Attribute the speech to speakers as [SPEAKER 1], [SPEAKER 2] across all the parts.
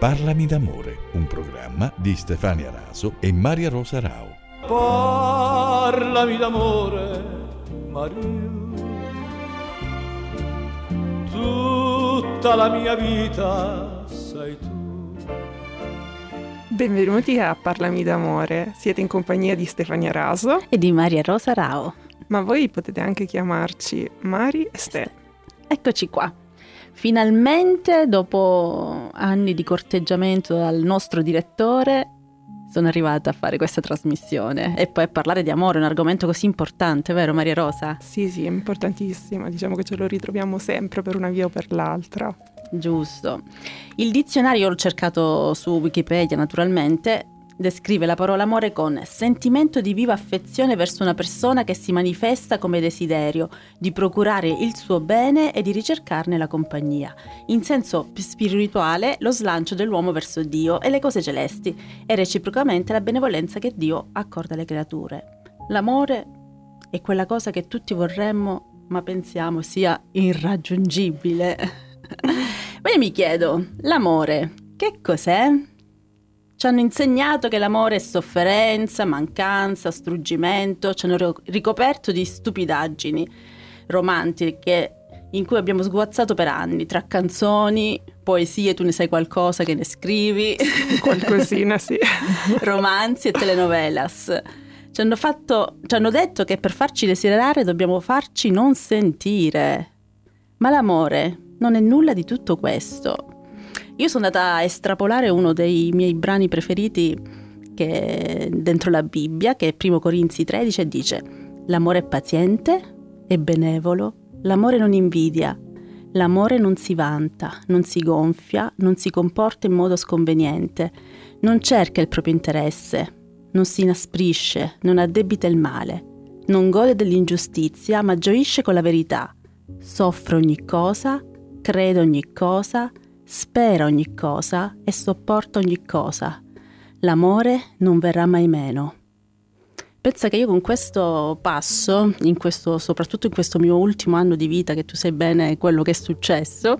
[SPEAKER 1] Parlami d'amore, un programma di Stefania Raso e Maria Rosa Rao.
[SPEAKER 2] Parlami d'amore, Maria. Tutta la mia vita sei tu.
[SPEAKER 3] Benvenuti a Parlami d'amore. Siete in compagnia di Stefania Raso
[SPEAKER 4] e di Maria Rosa Rao.
[SPEAKER 3] Ma voi potete anche chiamarci Mari e Ste.
[SPEAKER 4] Eccoci qua. Finalmente, dopo anni di corteggiamento dal nostro direttore, sono arrivata a fare questa trasmissione e poi a parlare di amore, un argomento così importante, vero Maria Rosa?
[SPEAKER 3] Sì, sì, è importantissimo, diciamo che ce lo ritroviamo sempre per una via o per l'altra.
[SPEAKER 4] Giusto. Il dizionario l'ho cercato su Wikipedia naturalmente descrive la parola amore con sentimento di viva affezione verso una persona che si manifesta come desiderio di procurare il suo bene e di ricercarne la compagnia. In senso spirituale, lo slancio dell'uomo verso Dio e le cose celesti e reciprocamente la benevolenza che Dio accorda alle creature. L'amore è quella cosa che tutti vorremmo, ma pensiamo sia irraggiungibile. Ma io mi chiedo, l'amore, che cos'è? Ci hanno insegnato che l'amore è sofferenza, mancanza, struggimento, ci hanno ricoperto di stupidaggini romantiche in cui abbiamo sguazzato per anni, tra canzoni, poesie, tu ne sai qualcosa che ne scrivi.
[SPEAKER 3] Qualcosina, sì.
[SPEAKER 4] romanzi e telenovelas. Ci hanno, fatto, ci hanno detto che per farci desiderare dobbiamo farci non sentire. Ma l'amore non è nulla di tutto questo. Io sono andata a estrapolare uno dei miei brani preferiti che dentro la Bibbia, che è 1 Corinzi 13 e dice L'amore è paziente e benevolo, l'amore non invidia, l'amore non si vanta, non si gonfia, non si comporta in modo sconveniente, non cerca il proprio interesse, non si inasprisce, non addebita il male, non gode dell'ingiustizia, ma gioisce con la verità, soffre ogni cosa, crede ogni cosa, spera ogni cosa e sopporta ogni cosa. L'amore non verrà mai meno. Pensa che io con questo passo, in questo, soprattutto in questo mio ultimo anno di vita, che tu sai bene quello che è successo,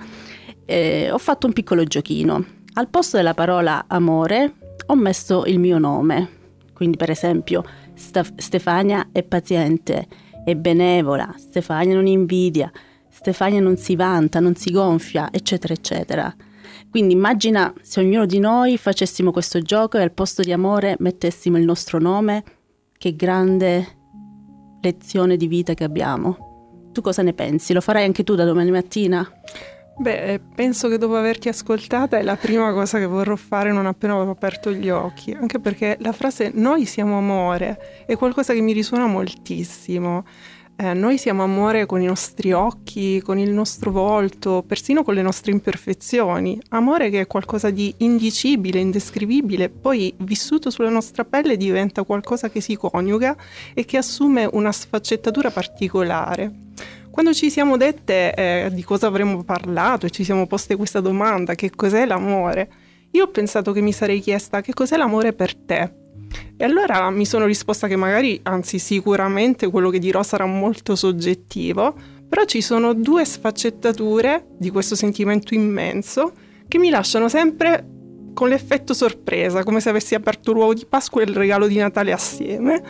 [SPEAKER 4] eh, ho fatto un piccolo giochino. Al posto della parola amore ho messo il mio nome. Quindi per esempio Stefania è paziente, è benevola, Stefania non invidia, Stefania non si vanta, non si gonfia, eccetera, eccetera. Quindi immagina se ognuno di noi facessimo questo gioco e al posto di amore mettessimo il nostro nome, che grande lezione di vita che abbiamo. Tu cosa ne pensi? Lo farai anche tu da domani mattina?
[SPEAKER 3] Beh, eh, penso che dopo averti ascoltata è la prima cosa che vorrò fare non appena ho aperto gli occhi, anche perché la frase noi siamo amore è qualcosa che mi risuona moltissimo. Eh, noi siamo amore con i nostri occhi, con il nostro volto, persino con le nostre imperfezioni. Amore che è qualcosa di indicibile, indescrivibile, poi vissuto sulla nostra pelle diventa qualcosa che si coniuga e che assume una sfaccettatura particolare. Quando ci siamo dette eh, di cosa avremmo parlato e ci siamo poste questa domanda, che cos'è l'amore, io ho pensato che mi sarei chiesta che cos'è l'amore per te e allora mi sono risposta che magari, anzi sicuramente quello che dirò sarà molto soggettivo, però ci sono due sfaccettature di questo sentimento immenso che mi lasciano sempre con l'effetto sorpresa, come se avessi aperto l'uovo di Pasqua e il regalo di Natale assieme.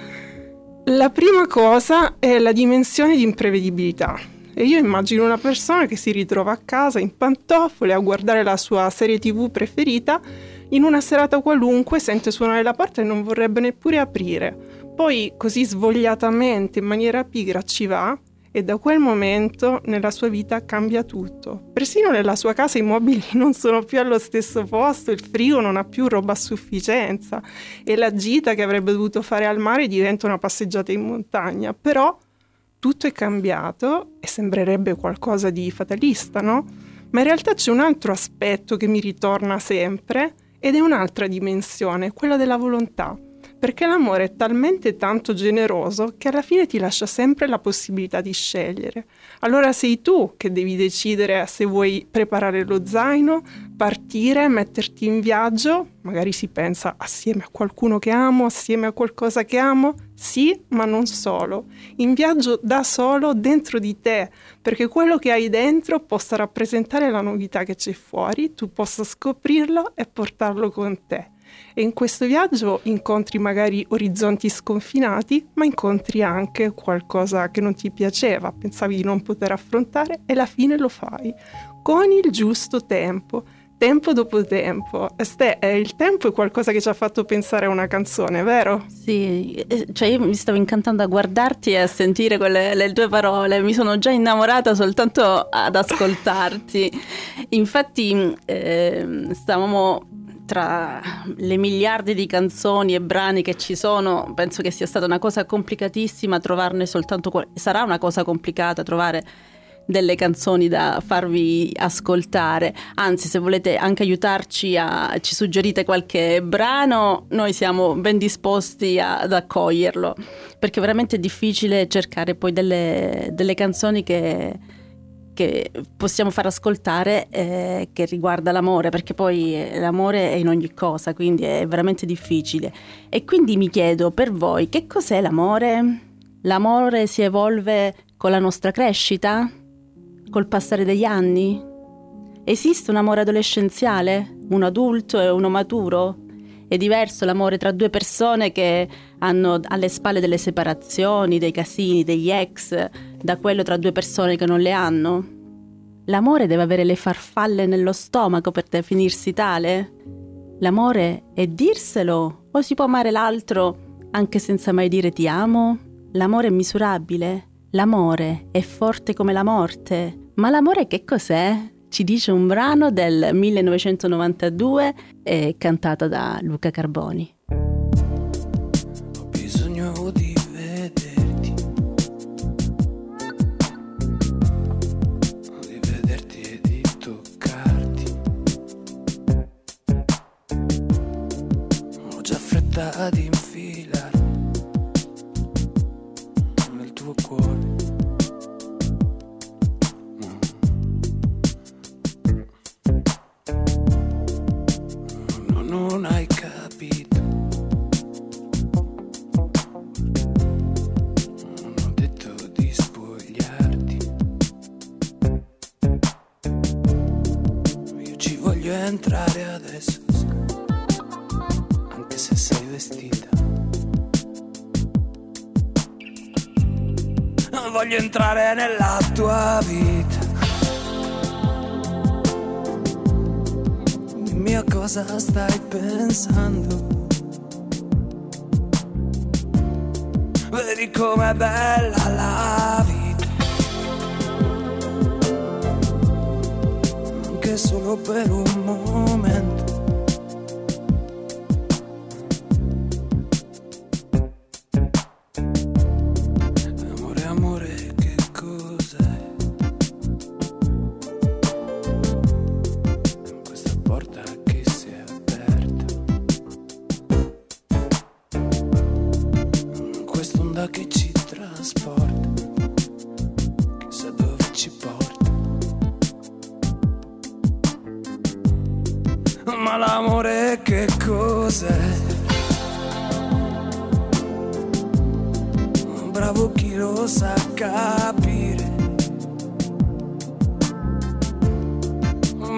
[SPEAKER 3] La prima cosa è la dimensione di imprevedibilità. E io immagino una persona che si ritrova a casa in pantofole a guardare la sua serie tv preferita in una serata qualunque sente suonare la porta e non vorrebbe neppure aprire. Poi così svogliatamente, in maniera pigra, ci va e da quel momento nella sua vita cambia tutto. Persino nella sua casa i mobili non sono più allo stesso posto, il frigo non ha più roba a sufficienza e la gita che avrebbe dovuto fare al mare diventa una passeggiata in montagna. Però tutto è cambiato e sembrerebbe qualcosa di fatalista, no? Ma in realtà c'è un altro aspetto che mi ritorna sempre ed è un'altra dimensione, quella della volontà. Perché l'amore è talmente tanto generoso che alla fine ti lascia sempre la possibilità di scegliere. Allora sei tu che devi decidere se vuoi preparare lo zaino, partire, metterti in viaggio, magari si pensa assieme a qualcuno che amo, assieme a qualcosa che amo, sì, ma non solo, in viaggio da solo dentro di te, perché quello che hai dentro possa rappresentare la novità che c'è fuori, tu possa scoprirlo e portarlo con te. E in questo viaggio incontri magari orizzonti sconfinati, ma incontri anche qualcosa che non ti piaceva, pensavi di non poter affrontare e alla fine lo fai, con il giusto tempo tempo dopo tempo. Ste, eh, il tempo è qualcosa che ci ha fatto pensare a una canzone, vero?
[SPEAKER 4] Sì, eh, cioè io mi stavo incantando a guardarti e a sentire quelle, le tue parole, mi sono già innamorata soltanto ad ascoltarti. Infatti eh, stavamo tra le miliardi di canzoni e brani che ci sono, penso che sia stata una cosa complicatissima trovarne soltanto sarà una cosa complicata trovare delle canzoni da farvi ascoltare. Anzi, se volete anche aiutarci a ci suggerite qualche brano, noi siamo ben disposti a, ad accoglierlo, perché è veramente difficile cercare poi delle, delle canzoni che che possiamo far ascoltare eh, che riguarda l'amore, perché poi eh, l'amore è in ogni cosa, quindi è veramente difficile. E quindi mi chiedo per voi che cos'è l'amore? L'amore si evolve con la nostra crescita? Col passare degli anni? Esiste un amore adolescenziale? Uno adulto e uno maturo? È diverso l'amore tra due persone che hanno alle spalle delle separazioni, dei casini, degli ex, da quello tra due persone che non le hanno? L'amore deve avere le farfalle nello stomaco per definirsi tale? L'amore è dirselo o si può amare l'altro anche senza mai dire ti amo? L'amore è misurabile? L'amore è forte come la morte? Ma l'amore che cos'è? Ci dice un brano del 1992 eh, cantata da Luca Carboni.
[SPEAKER 5] Ci voglio entrare adesso se sei vestita. Voglio entrare nella tua vita. Dimmi a cosa stai pensando. Vedi com'è bella la vita. Anche solo per un momento.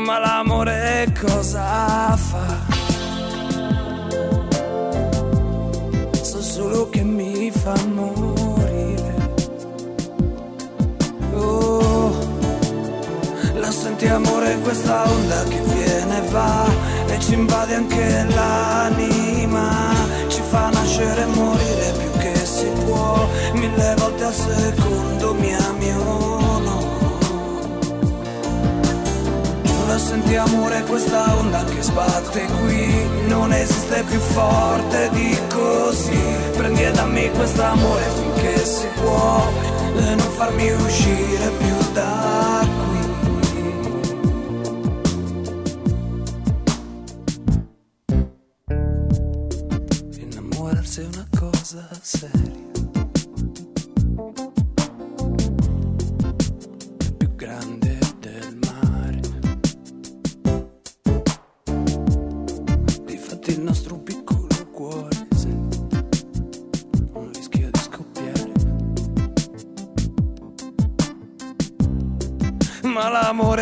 [SPEAKER 5] ma l'amore cosa fa? So solo che mi fa morire. Oh, la senti amore questa onda che viene e va e ci invade anche l'anima, ci fa nascere e morire più che si può, mille volte al secondo mi ami. Oh. nulla, senti amore questa onda che sbatte qui. Non esiste più forte di così. Prendi e dammi quest'amore finché si può E non farmi uscire più da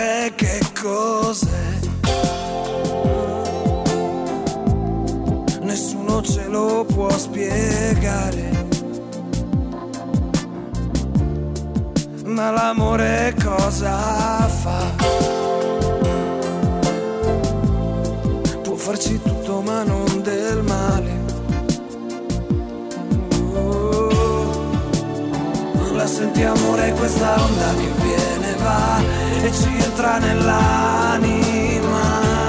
[SPEAKER 5] l'amore che cos'è? Nessuno ce lo può spiegare. Ma l'amore cosa fa? Può farci tutto ma non senti amore questa onda che viene e va e ci entra nell'anima,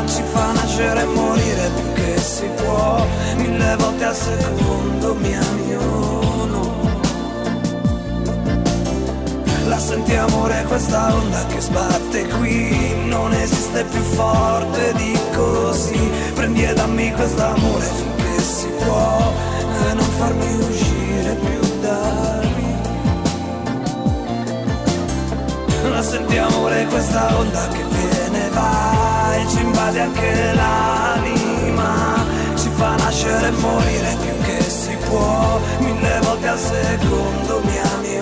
[SPEAKER 5] ci fa nascere e morire più che si può, mille volte al secondo mi ognuno. La senti amore questa onda che sbatte qui, non esiste più forte di così, prendi e dammi quest'amore finché si può. E non farmi uscire più da lì. La senti amore questa onda che viene e va e ci invade anche l'anima, ci fa nascere e morire più che si può, mille volte al secondo mi ami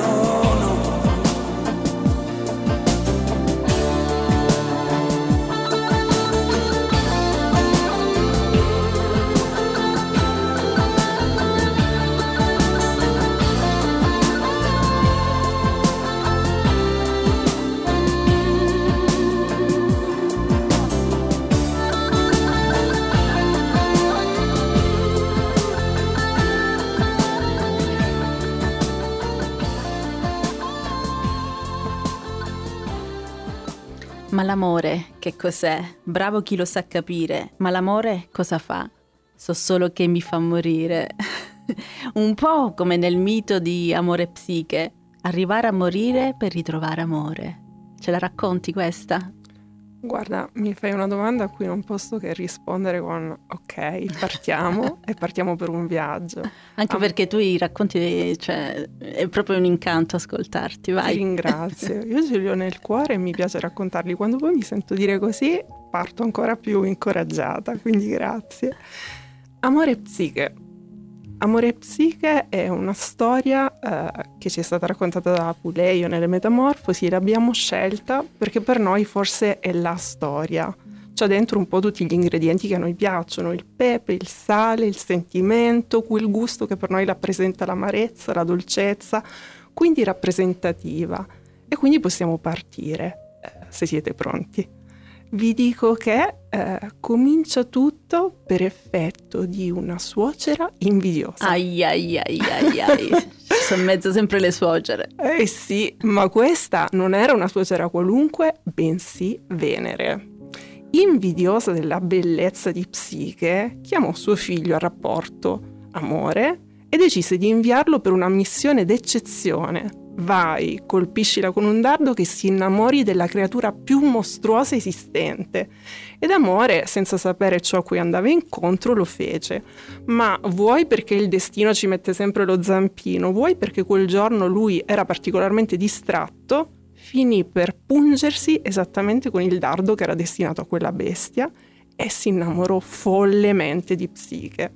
[SPEAKER 4] l'amore che cos'è? Bravo chi lo sa capire. Ma l'amore cosa fa? So solo che mi fa morire. Un po' come nel mito di Amore Psiche. Arrivare a morire per ritrovare amore. Ce la racconti questa?
[SPEAKER 3] Guarda, mi fai una domanda a cui non posso che rispondere con ok, partiamo e partiamo per un viaggio.
[SPEAKER 4] Anche
[SPEAKER 3] Am-
[SPEAKER 4] perché tu i racconti, cioè, è proprio un incanto ascoltarti,
[SPEAKER 3] Ti
[SPEAKER 4] vai.
[SPEAKER 3] ringrazio. Io ce li ho nel cuore e mi piace raccontarli. Quando poi mi sento dire così, parto ancora più incoraggiata, quindi grazie. Amore e psiche. Amore e psiche è una storia eh, che ci è stata raccontata da Puleio nelle Metamorfosi e l'abbiamo scelta perché per noi forse è la storia. C'ha dentro un po' tutti gli ingredienti che a noi piacciono, il pepe, il sale, il sentimento, quel gusto che per noi rappresenta l'amarezza, la dolcezza, quindi rappresentativa. E quindi possiamo partire, eh, se siete pronti. Vi dico che eh, comincia tutto per effetto di una suocera invidiosa.
[SPEAKER 4] Ai ai ai ai ai. Sono in mezzo sempre le suocere.
[SPEAKER 3] Eh sì, ma questa non era una suocera qualunque, bensì Venere. Invidiosa della bellezza di Psiche, chiamò suo figlio al rapporto amore e decise di inviarlo per una missione d'eccezione. Vai, colpiscila con un dardo che si innamori della creatura più mostruosa esistente. Ed amore, senza sapere ciò a cui andava incontro, lo fece. Ma vuoi perché il destino ci mette sempre lo zampino, vuoi perché quel giorno lui era particolarmente distratto, finì per pungersi esattamente con il dardo che era destinato a quella bestia e si innamorò follemente di Psiche.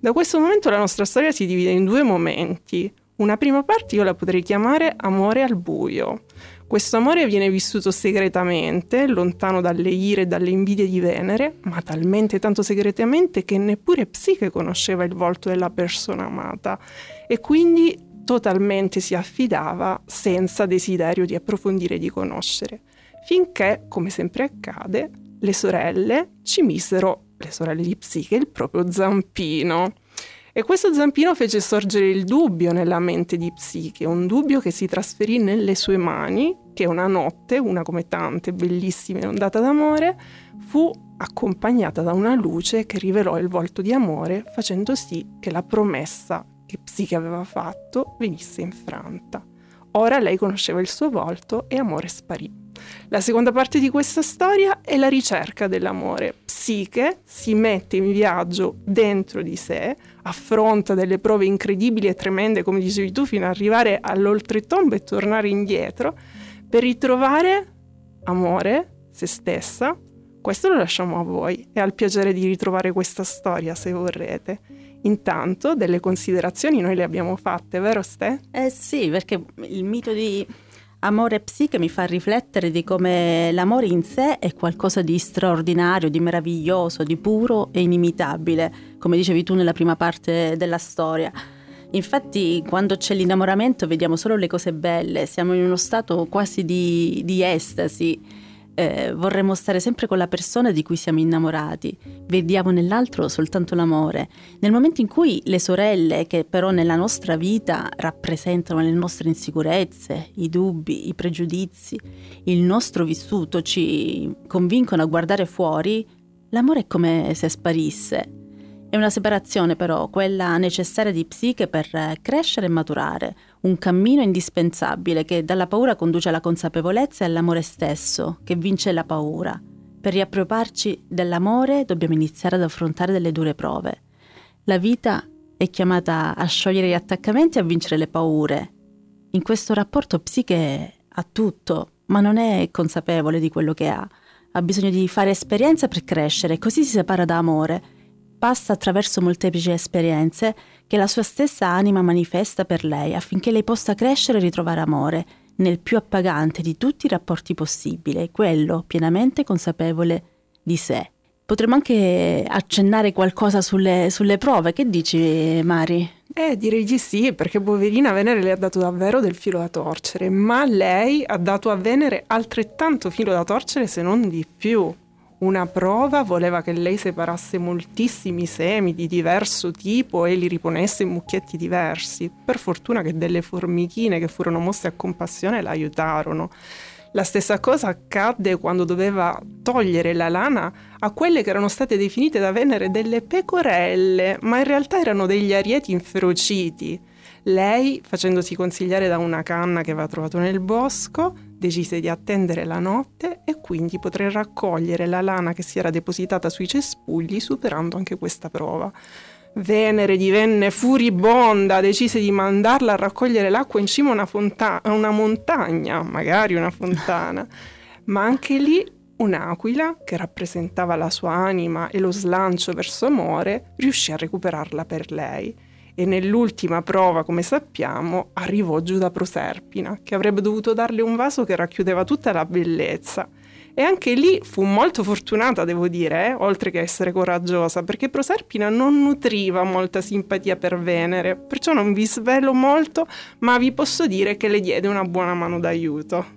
[SPEAKER 3] Da questo momento la nostra storia si divide in due momenti. Una prima parte io la potrei chiamare amore al buio. Questo amore viene vissuto segretamente, lontano dalle ire e dalle invidie di Venere, ma talmente tanto segretamente che neppure Psiche conosceva il volto della persona amata e quindi totalmente si affidava senza desiderio di approfondire e di conoscere, finché, come sempre accade, le sorelle ci misero, le sorelle di Psiche, il proprio zampino. E questo zampino fece sorgere il dubbio nella mente di Psiche, un dubbio che si trasferì nelle sue mani, che una notte, una come tante, bellissima e ondata d'amore, fu accompagnata da una luce che rivelò il volto di amore, facendo sì che la promessa che Psiche aveva fatto venisse infranta. Ora lei conosceva il suo volto e amore sparì. La seconda parte di questa storia è la ricerca dell'amore. Psiche si mette in viaggio dentro di sé, affronta delle prove incredibili e tremende, come dicevi tu, fino ad arrivare all'oltretomba e tornare indietro, per ritrovare amore, se stessa. Questo lo lasciamo a voi e al piacere di ritrovare questa storia, se vorrete. Intanto delle considerazioni noi le abbiamo fatte, vero Ste?
[SPEAKER 4] Eh sì, perché il mito di Amore e psiche mi fa riflettere di come l'amore in sé è qualcosa di straordinario, di meraviglioso, di puro e inimitabile, come dicevi tu nella prima parte della storia. Infatti quando c'è l'innamoramento vediamo solo le cose belle, siamo in uno stato quasi di, di estasi eh, vorremmo stare sempre con la persona di cui siamo innamorati, vediamo nell'altro soltanto l'amore. Nel momento in cui le sorelle, che però nella nostra vita rappresentano le nostre insicurezze, i dubbi, i pregiudizi, il nostro vissuto ci convincono a guardare fuori, l'amore è come se sparisse. È una separazione però, quella necessaria di psiche per crescere e maturare, un cammino indispensabile che dalla paura conduce alla consapevolezza e all'amore stesso, che vince la paura. Per riappropriarci dell'amore dobbiamo iniziare ad affrontare delle dure prove. La vita è chiamata a sciogliere gli attaccamenti e a vincere le paure. In questo rapporto psiche ha tutto, ma non è consapevole di quello che ha. Ha bisogno di fare esperienza per crescere, così si separa da amore passa attraverso molteplici esperienze che la sua stessa anima manifesta per lei affinché lei possa crescere e ritrovare amore nel più appagante di tutti i rapporti possibili, quello pienamente consapevole di sé. Potremmo anche accennare qualcosa sulle, sulle prove, che dici Mari?
[SPEAKER 3] Eh, direi di sì, perché poverina Venere le ha dato davvero del filo da torcere, ma lei ha dato a Venere altrettanto filo da torcere se non di più una prova voleva che lei separasse moltissimi semi di diverso tipo e li riponesse in mucchietti diversi. Per fortuna che delle formichine che furono mosse a compassione la aiutarono. La stessa cosa accadde quando doveva togliere la lana a quelle che erano state definite da Venere delle pecorelle, ma in realtà erano degli arieti inferociti. Lei, facendosi consigliare da una canna che aveva trovato nel bosco, decise di attendere la notte e quindi poter raccogliere la lana che si era depositata sui cespugli superando anche questa prova. Venere divenne furibonda, decise di mandarla a raccogliere l'acqua in cima a una, fonta- a una montagna, magari una fontana, ma anche lì un'aquila, che rappresentava la sua anima e lo slancio verso amore, riuscì a recuperarla per lei e nell'ultima prova, come sappiamo, arrivò giù da Proserpina, che avrebbe dovuto darle un vaso che racchiudeva tutta la bellezza. E anche lì fu molto fortunata, devo dire, eh? oltre che essere coraggiosa, perché Proserpina non nutriva molta simpatia per Venere, perciò non vi svelo molto, ma vi posso dire che le diede una buona mano d'aiuto.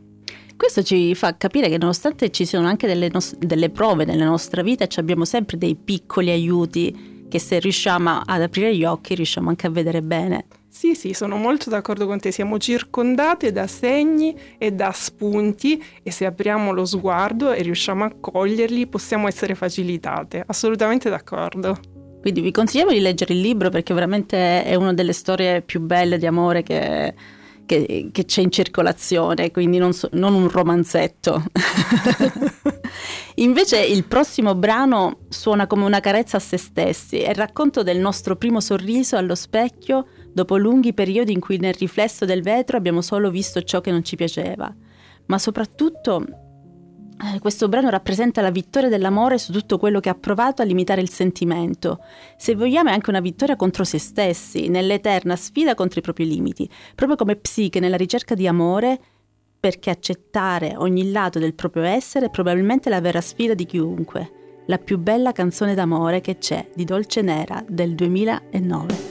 [SPEAKER 4] Questo ci fa capire che nonostante ci siano anche delle, nos- delle prove nella nostra vita, abbiamo sempre dei piccoli aiuti che se riusciamo ad aprire gli occhi riusciamo anche a vedere bene.
[SPEAKER 3] Sì, sì, sono molto d'accordo con te, siamo circondate da segni e da spunti e se apriamo lo sguardo e riusciamo a coglierli possiamo essere facilitate, assolutamente d'accordo.
[SPEAKER 4] Quindi vi consigliamo di leggere il libro perché veramente è una delle storie più belle di amore che, che, che c'è in circolazione, quindi non, so, non un romanzetto. Invece il prossimo brano suona come una carezza a se stessi, è il racconto del nostro primo sorriso allo specchio dopo lunghi periodi in cui nel riflesso del vetro abbiamo solo visto ciò che non ci piaceva. Ma soprattutto questo brano rappresenta la vittoria dell'amore su tutto quello che ha provato a limitare il sentimento. Se vogliamo è anche una vittoria contro se stessi, nell'eterna sfida contro i propri limiti, proprio come Psiche nella ricerca di amore perché accettare ogni lato del proprio essere è probabilmente la vera sfida di chiunque. La più bella canzone d'amore che c'è di Dolce Nera del 2009.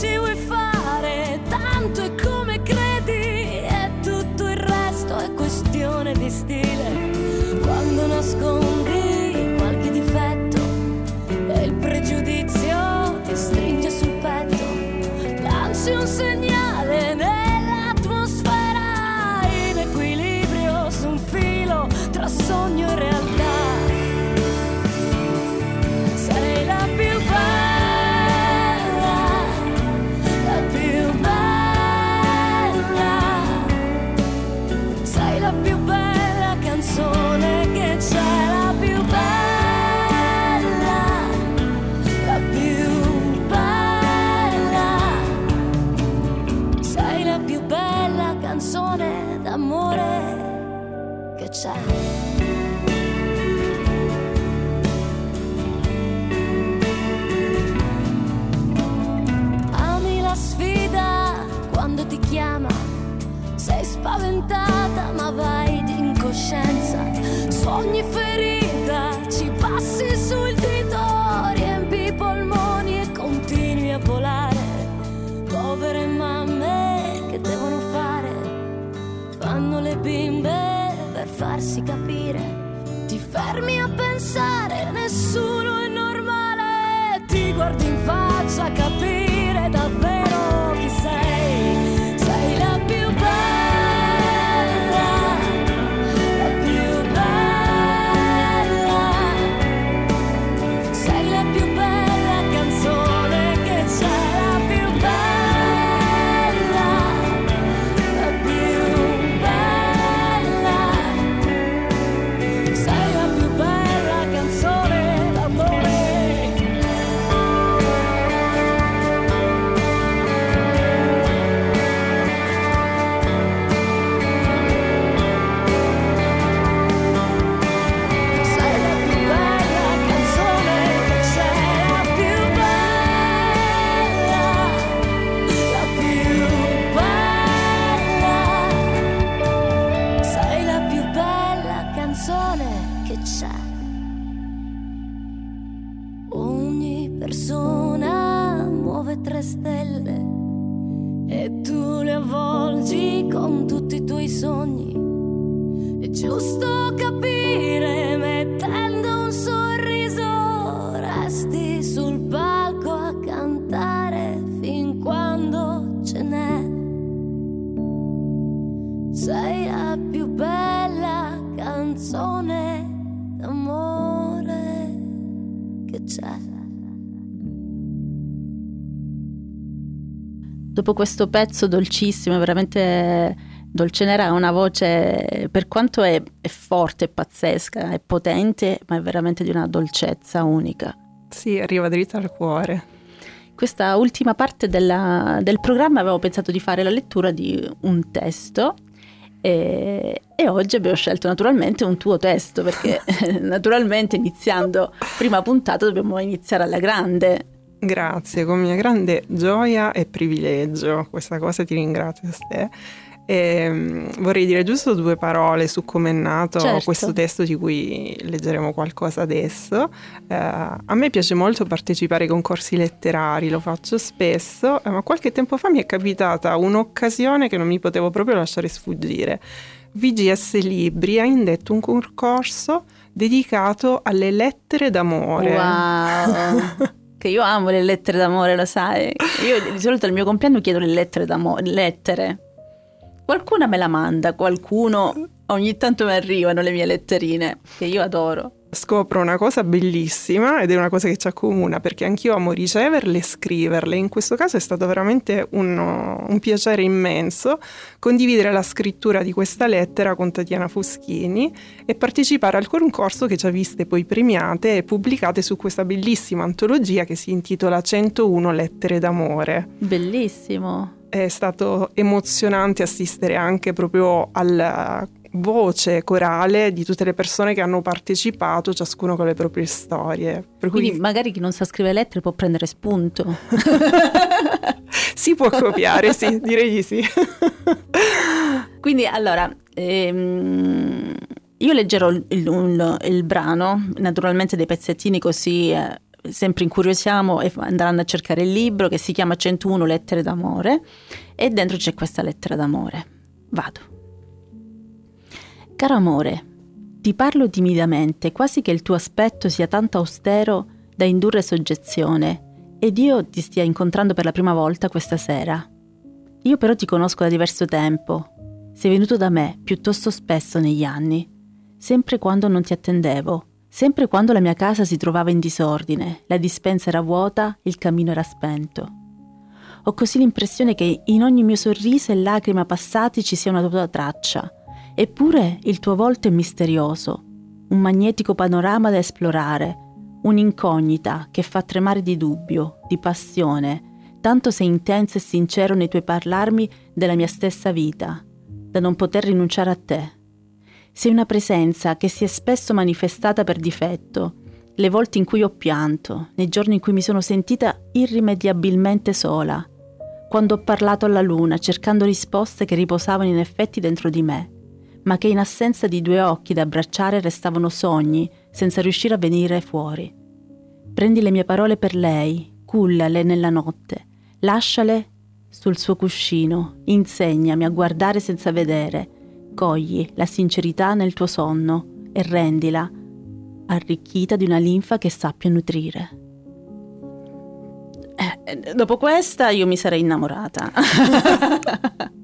[SPEAKER 6] fare? Fermi a pensare, nessuno è normale, ti guardi in faccia a
[SPEAKER 4] Dopo questo pezzo dolcissimo, veramente Dolcenera ha una voce, per quanto è, è forte, è pazzesca, è potente, ma è veramente di una dolcezza unica.
[SPEAKER 3] Sì, arriva dritto al cuore.
[SPEAKER 4] Questa ultima parte della- del programma avevo pensato di fare la lettura di un testo e, e oggi abbiamo scelto naturalmente un tuo testo perché naturalmente iniziando prima puntata dobbiamo iniziare alla grande.
[SPEAKER 3] Grazie, con mia grande gioia e privilegio. Questa cosa ti ringrazio, Ste. E, vorrei dire giusto due parole su come è nato
[SPEAKER 4] Certo.
[SPEAKER 3] questo testo di cui leggeremo qualcosa adesso. Eh, a me piace molto partecipare ai concorsi letterari, lo faccio spesso, eh, ma qualche tempo fa mi è capitata un'occasione che non mi potevo proprio lasciare sfuggire. VGS Libri ha indetto un concorso dedicato alle lettere d'amore.
[SPEAKER 4] Wow! che io amo le lettere d'amore, lo sai. Io di solito al mio compleanno chiedo le lettere d'amore, lettere. Qualcuna me la manda, qualcuno ogni tanto mi arrivano le mie letterine, che io adoro.
[SPEAKER 3] Scopro una cosa bellissima ed è una cosa che ci accomuna perché anch'io amo riceverle e scriverle. In questo caso è stato veramente un, un piacere immenso condividere la scrittura di questa lettera con Tatiana Foschini e partecipare al concorso che ci ha viste poi premiate e pubblicate su questa bellissima antologia che si intitola 101 lettere d'amore.
[SPEAKER 4] Bellissimo.
[SPEAKER 3] È stato emozionante assistere anche proprio alla voce corale di tutte le persone che hanno partecipato, ciascuno con le proprie storie. Cui
[SPEAKER 4] Quindi magari chi non sa scrivere lettere può prendere spunto.
[SPEAKER 3] si può copiare, sì, direi di sì.
[SPEAKER 4] Quindi allora, ehm, io leggerò il, il- il brano, naturalmente dei pezzettini così eh, sempre incuriosiamo e andranno a cercare il libro che si chiama 101 lettere d'amore e dentro c'è questa lettera d'amore. Vado. Caro amore, ti parlo timidamente, quasi che il tuo aspetto sia tanto austero da indurre soggezione ed io ti stia incontrando per la prima volta questa sera. Io però ti conosco da diverso tempo. Sei venuto da me piuttosto spesso negli anni, sempre quando non ti attendevo, sempre quando la mia casa si trovava in disordine, la dispensa era vuota, il camino era spento. Ho così l'impressione che in ogni mio sorriso e lacrima passati ci sia una tua traccia. Eppure il tuo volto è misterioso, un magnetico panorama da esplorare, un'incognita che fa tremare di dubbio, di passione, tanto sei intenso e sincero nei tuoi parlarmi della mia stessa vita, da non poter rinunciare a te. Sei una presenza che si è spesso manifestata per difetto, le volte in cui ho pianto, nei giorni in cui mi sono sentita irrimediabilmente sola, quando ho parlato alla luna cercando risposte che riposavano in effetti dentro di me, ma che in assenza di due occhi da abbracciare restavano sogni senza riuscire a venire fuori. Prendi le mie parole per lei, cullale nella notte, lasciale sul suo cuscino, insegnami a guardare senza vedere, cogli la sincerità nel tuo sonno e rendila arricchita di una linfa che sappia nutrire. Eh, dopo questa io mi sarei innamorata.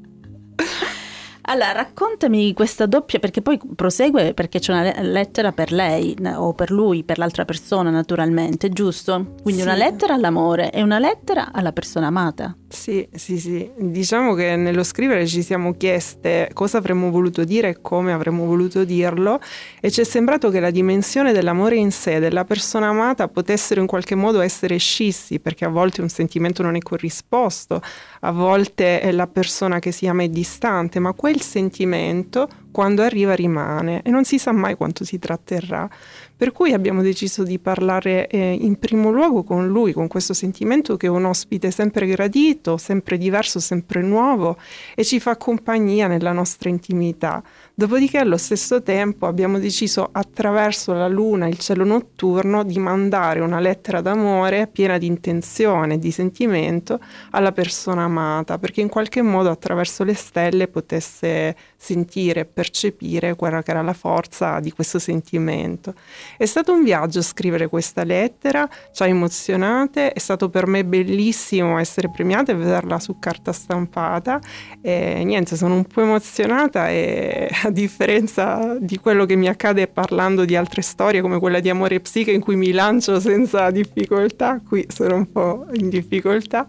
[SPEAKER 4] Allora, raccontami questa doppia, perché poi prosegue perché c'è una lettera per lei o per lui, per l'altra persona naturalmente, giusto? Quindi sì. una lettera all'amore e una lettera alla persona amata.
[SPEAKER 3] Sì, sì, sì. Diciamo che nello scrivere ci siamo chieste cosa avremmo voluto dire e come avremmo voluto dirlo e ci è sembrato che la dimensione dell'amore in sé, della persona amata, potessero in qualche modo essere scissi, perché a volte un sentimento non è corrisposto, a volte la persona che si ama è distante, ma quel sentimento quando arriva rimane e non si sa mai quanto si tratterrà. Per cui abbiamo deciso di parlare eh, in primo luogo con lui, con questo sentimento che è un ospite sempre gradito, sempre diverso, sempre nuovo e ci fa compagnia nella nostra intimità. Dopodiché allo stesso tempo abbiamo deciso attraverso la luna, il cielo notturno, di mandare una lettera d'amore piena di intenzione, di sentimento alla persona amata, perché in qualche modo attraverso le stelle potesse sentire e percepire quella che era la forza di questo sentimento. È stato un viaggio scrivere questa lettera, ci ha emozionate, è stato per me bellissimo essere premiata e vederla su carta stampata e niente, sono un po' emozionata e a differenza di quello che mi accade parlando di altre storie come quella di Amore e Psiche in cui mi lancio senza difficoltà, qui sono un po' in difficoltà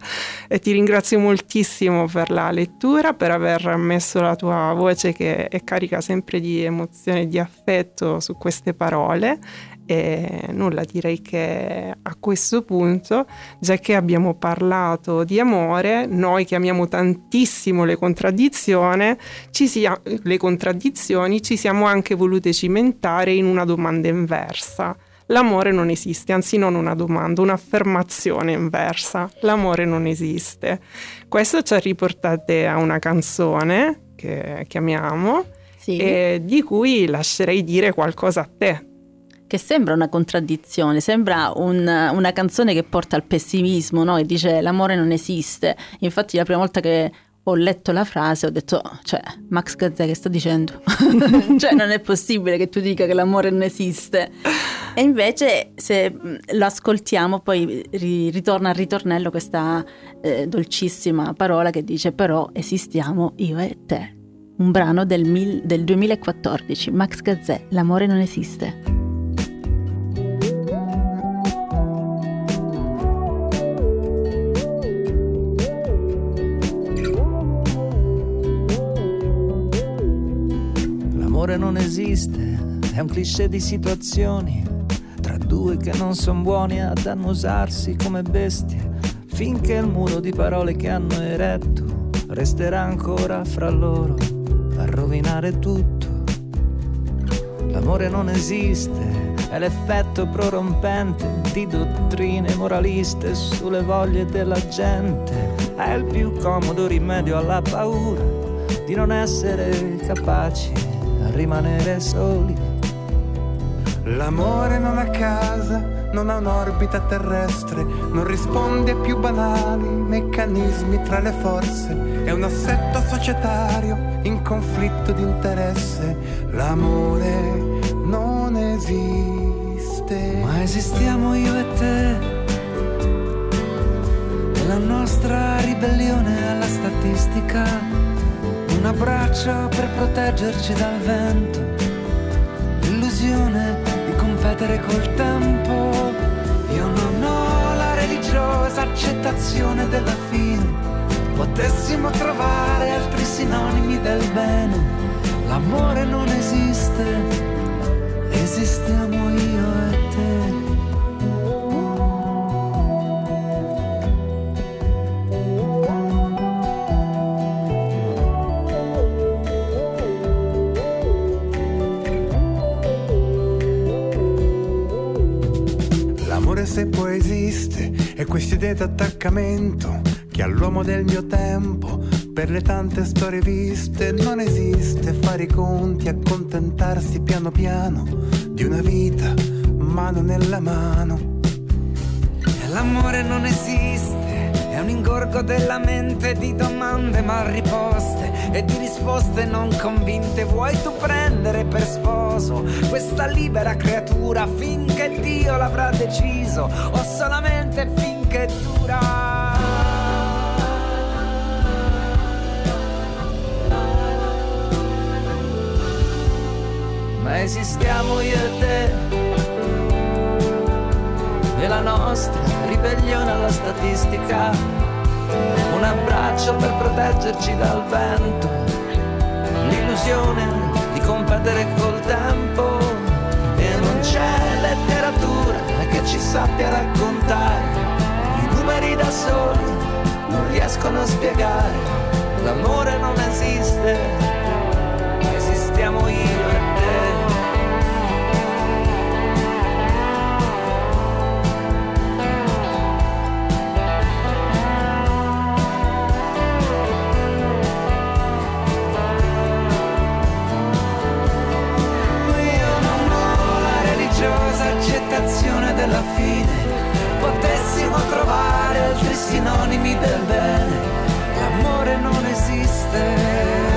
[SPEAKER 3] e ti ringrazio moltissimo per la lettura, per aver messo la tua voce che è carica sempre di emozione e di affetto su queste parole e nulla, direi che a questo punto, già che abbiamo parlato di amore, noi che amiamo tantissimo le contraddizioni, ci sia, le contraddizioni, ci siamo anche volute cimentare in una domanda inversa. L'amore non esiste, anzi non una domanda, un'affermazione inversa. L'amore non esiste. Questo ci ha riportate a una canzone che chiamiamo sì. e di cui lascerei dire qualcosa a te
[SPEAKER 4] che sembra una contraddizione, sembra un, una canzone che porta al pessimismo, no? e dice l'amore non esiste. Infatti la prima volta che ho letto la frase ho detto, cioè, Max Gazzè che sta dicendo? cioè, non è possibile che tu dica che l'amore non esiste. E invece se lo ascoltiamo poi ritorna al ritornello questa eh, dolcissima parola che dice però esistiamo io e te. Un brano del, mil, del 2014, Max Gazzè, L'amore non esiste.
[SPEAKER 7] L'amore non esiste, è un cliché di situazioni tra due che non sono buoni ad annusarsi come bestie, finché il muro di parole che hanno eretto resterà ancora fra loro a rovinare tutto. L'amore non esiste, è l'effetto prorompente di dottrine moraliste sulle voglie della gente, è il più comodo rimedio alla paura di non essere capaci rimanere soli.
[SPEAKER 8] L'amore non ha casa, non ha un'orbita terrestre, non risponde ai più banali meccanismi tra le forze, è un assetto societario in conflitto di interesse. L'amore non esiste.
[SPEAKER 7] Ma esistiamo io e te.
[SPEAKER 5] la nostra ribellione alla statistica, un abbraccio per proteggerci dal vento, l'illusione di competere col tempo. Io non ho la religiosa accettazione della fine, potessimo trovare altri sinonimi del bene, l'amore non esiste, esistiamo io e te.
[SPEAKER 8] Esiste è quest'idea d'attaccamento che all'uomo del mio tempo, per le tante storie viste, non esiste fare i conti, accontentarsi piano piano di una vita, mano nella mano.
[SPEAKER 5] L'amore non esiste, è un ingorgo della mente di domande mal riposte e di risposte non convinte. Vuoi tu prendere per sposo questa libera creatura finché Dio l'avrà deciso o solamente finché esistiamo io e te. E la nostra ribellione alla statistica, un abbraccio per proteggerci dal vento, l'illusione di competere col tempo. E non c'è letteratura che ci sappia raccontare, i numeri da soli non riescono a spiegare, l'amore non esiste, esistiamo io della fine. Potessimo trovare altri sinonimi del bene. L'amore non esiste.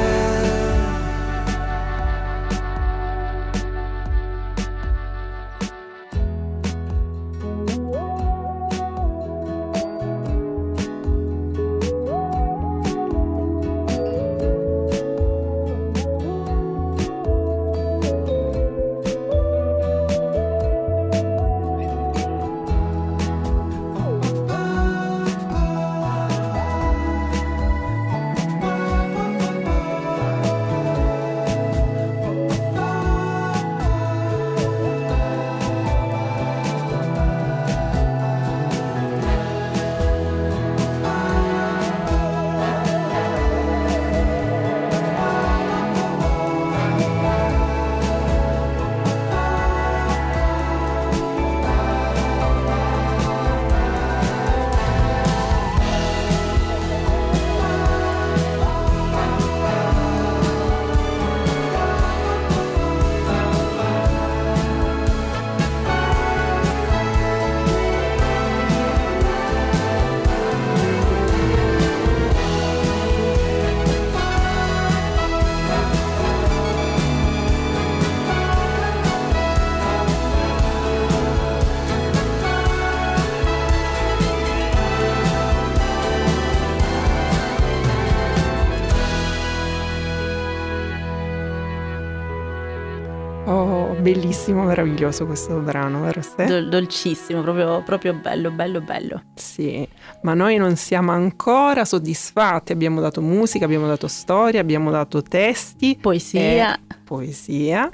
[SPEAKER 3] Bellissimo, meraviglioso questo brano, vero Ste?
[SPEAKER 4] Dol- dolcissimo, proprio, proprio bello, bello, bello.
[SPEAKER 3] Sì, ma noi non siamo ancora soddisfatti, abbiamo dato musica, abbiamo dato storia, abbiamo dato testi,
[SPEAKER 4] Poesia.
[SPEAKER 3] e poesia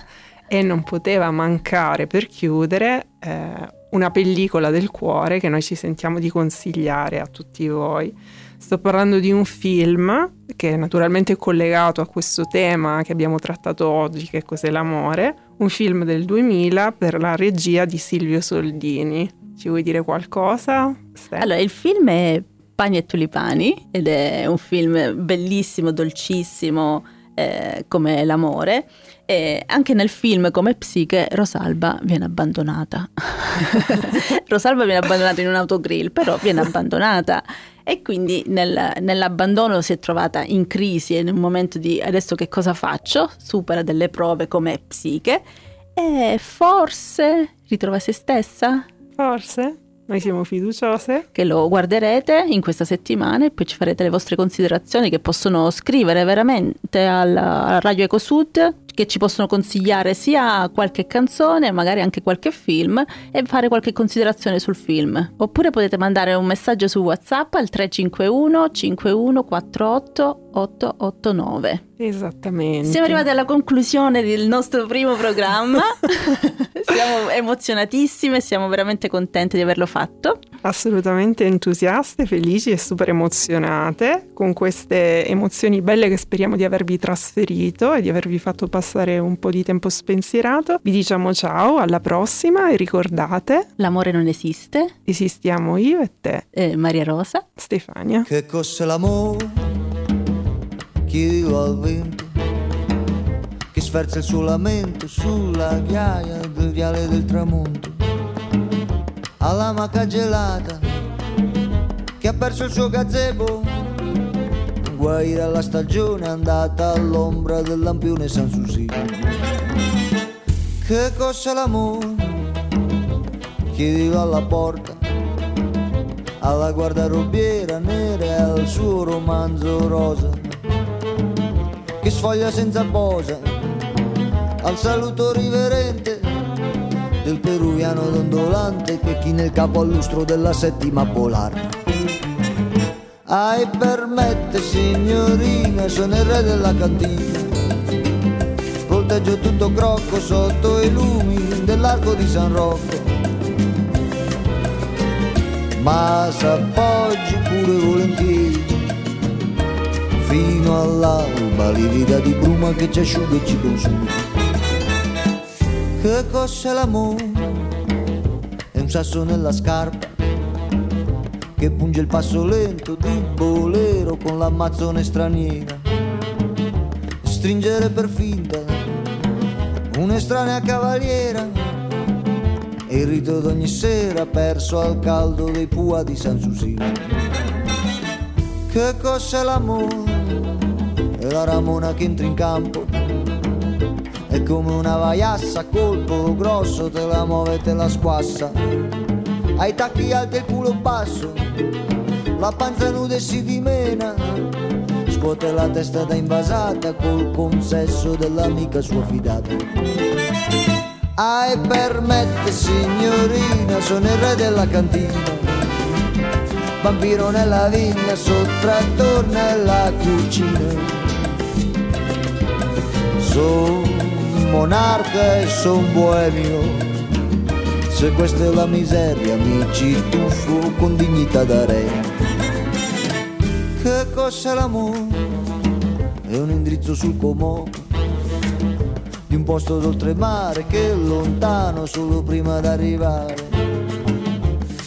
[SPEAKER 3] e non poteva mancare per chiudere eh, una pellicola del cuore che noi ci sentiamo di consigliare a tutti voi. Sto parlando di un film che naturalmente è collegato a questo tema che abbiamo trattato oggi, che cos'è l'amore, un film del 2000 per la regia di Silvio Soldini. Ci vuoi dire qualcosa? Ste?
[SPEAKER 4] Allora, il film è Pani e tulipani ed è un film bellissimo, dolcissimo, eh, come l'amore. E anche nel film, come Psiche, Rosalba viene abbandonata. Rosalba viene abbandonata in un autogrill, però viene abbandonata. E quindi nel- nell'abbandono si è trovata in crisi e in un momento di adesso che cosa faccio? Supera delle prove come Psiche e forse ritrova se stessa?
[SPEAKER 3] Forse? Noi siamo fiduciose.
[SPEAKER 4] Che lo guarderete in questa settimana e poi ci farete le vostre considerazioni che possono scrivere veramente alla, alla Radio EcoSud che ci possono consigliare sia qualche canzone, magari anche qualche film e fare qualche considerazione sul film. Oppure potete mandare un messaggio su WhatsApp al 351 5148 889.
[SPEAKER 3] Esattamente.
[SPEAKER 4] Siamo arrivati alla conclusione del nostro primo programma. siamo emozionatissime, siamo veramente contenti di averlo fatto.
[SPEAKER 3] Assolutamente entusiaste, felici e super emozionate con queste emozioni belle che speriamo di avervi trasferito e di avervi fatto passare un po' di tempo spensierato. Vi diciamo ciao, alla prossima e ricordate,
[SPEAKER 4] l'amore non esiste.
[SPEAKER 3] Esistiamo io e te.
[SPEAKER 4] Eh, Maria Rosa.
[SPEAKER 3] Stefania.
[SPEAKER 9] Che cos'è l'amore? chiedilo al vento che sferza il suo lamento sulla ghiaia del viale del tramonto alla maca gelata che ha perso il suo gazebo guai dalla stagione andata all'ombra del lampione San Susino che cos'è l'amore? Chiedilo alla porta? Alla guardarobiera nera e al suo romanzo rosa. Che sfoglia senza posa? Al saluto riverente del peruviano dondolante che chi nel capo al lustro della settima polare. Ai permette signorina, sono il re della cantina, volteggio tutto crocco sotto i lumi dell'arco di San Rocco. Ma s'appoggi pure volentieri fino all'alba, livida di bruma che ci asciuga e ci consuma. Che cos'è l'amore? È un sasso nella scarpa che punge il passo lento di bolero con l'ammazzone straniera. Stringere per finta un'estranea cavaliera e il rito d'ogni sera perso al caldo dei pua di San Susino. Che cos'è l'amore? e la Ramona che entra in campo è come una vaiassa colpo grosso te la muove e te la squassa ai tacchi alti e il culo basso la panza nuda e si dimena. Scuote la testa da invasata col consesso dell'amica sua fidata. Ai permette signorina sono il re della cantina. Vampiro nella vigna, sottrattor nella cucina. Son monarca e son boemio. Se questa è la miseria mi ci tuffo con dignità da re. Che cos'è l'amore? È un indirizzo sul Como di un posto d'oltremare che è lontano solo prima d'arrivare.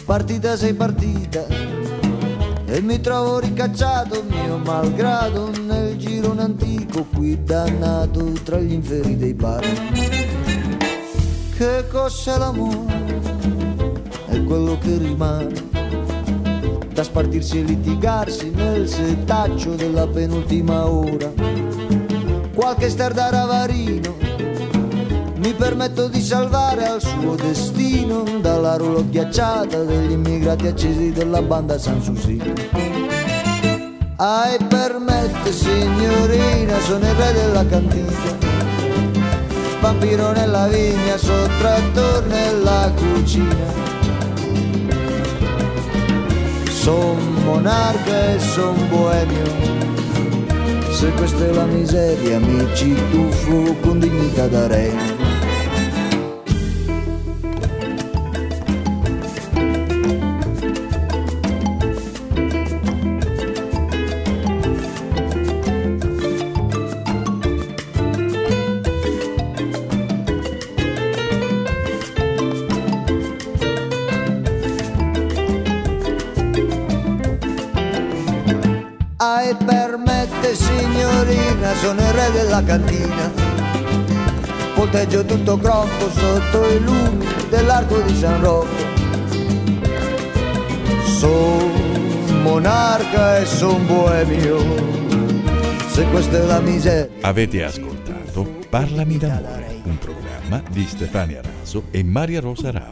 [SPEAKER 9] Partita sei partita e mi trovo ricacciato mio malgrado nel girone antico qui dannato tra gli inferi dei bar che cos'è l'amore? È quello che rimane da spartirsi e litigarsi nel setaccio della penultima ora. Qualche ster ravarino mi permetto di salvare al suo destino dalla rulo ghiacciata degli immigrati accesi della banda San Susino. Ai permette signorina, sono il re della cantina, vampiro nella vigna, sottrattor nella cucina. Son monarca e son boemio, se questa è la miseria mi ci tuffo con dignità da re. Re della cantina. Volteggio tutto crocco sotto i lumi dell'arco di San Rocco. Son monarca e son boemio. Se questa è la miseria.
[SPEAKER 1] Avete ascoltato Parlami d'amore, un programma di Stefania Raso e Maria Rosa Rao.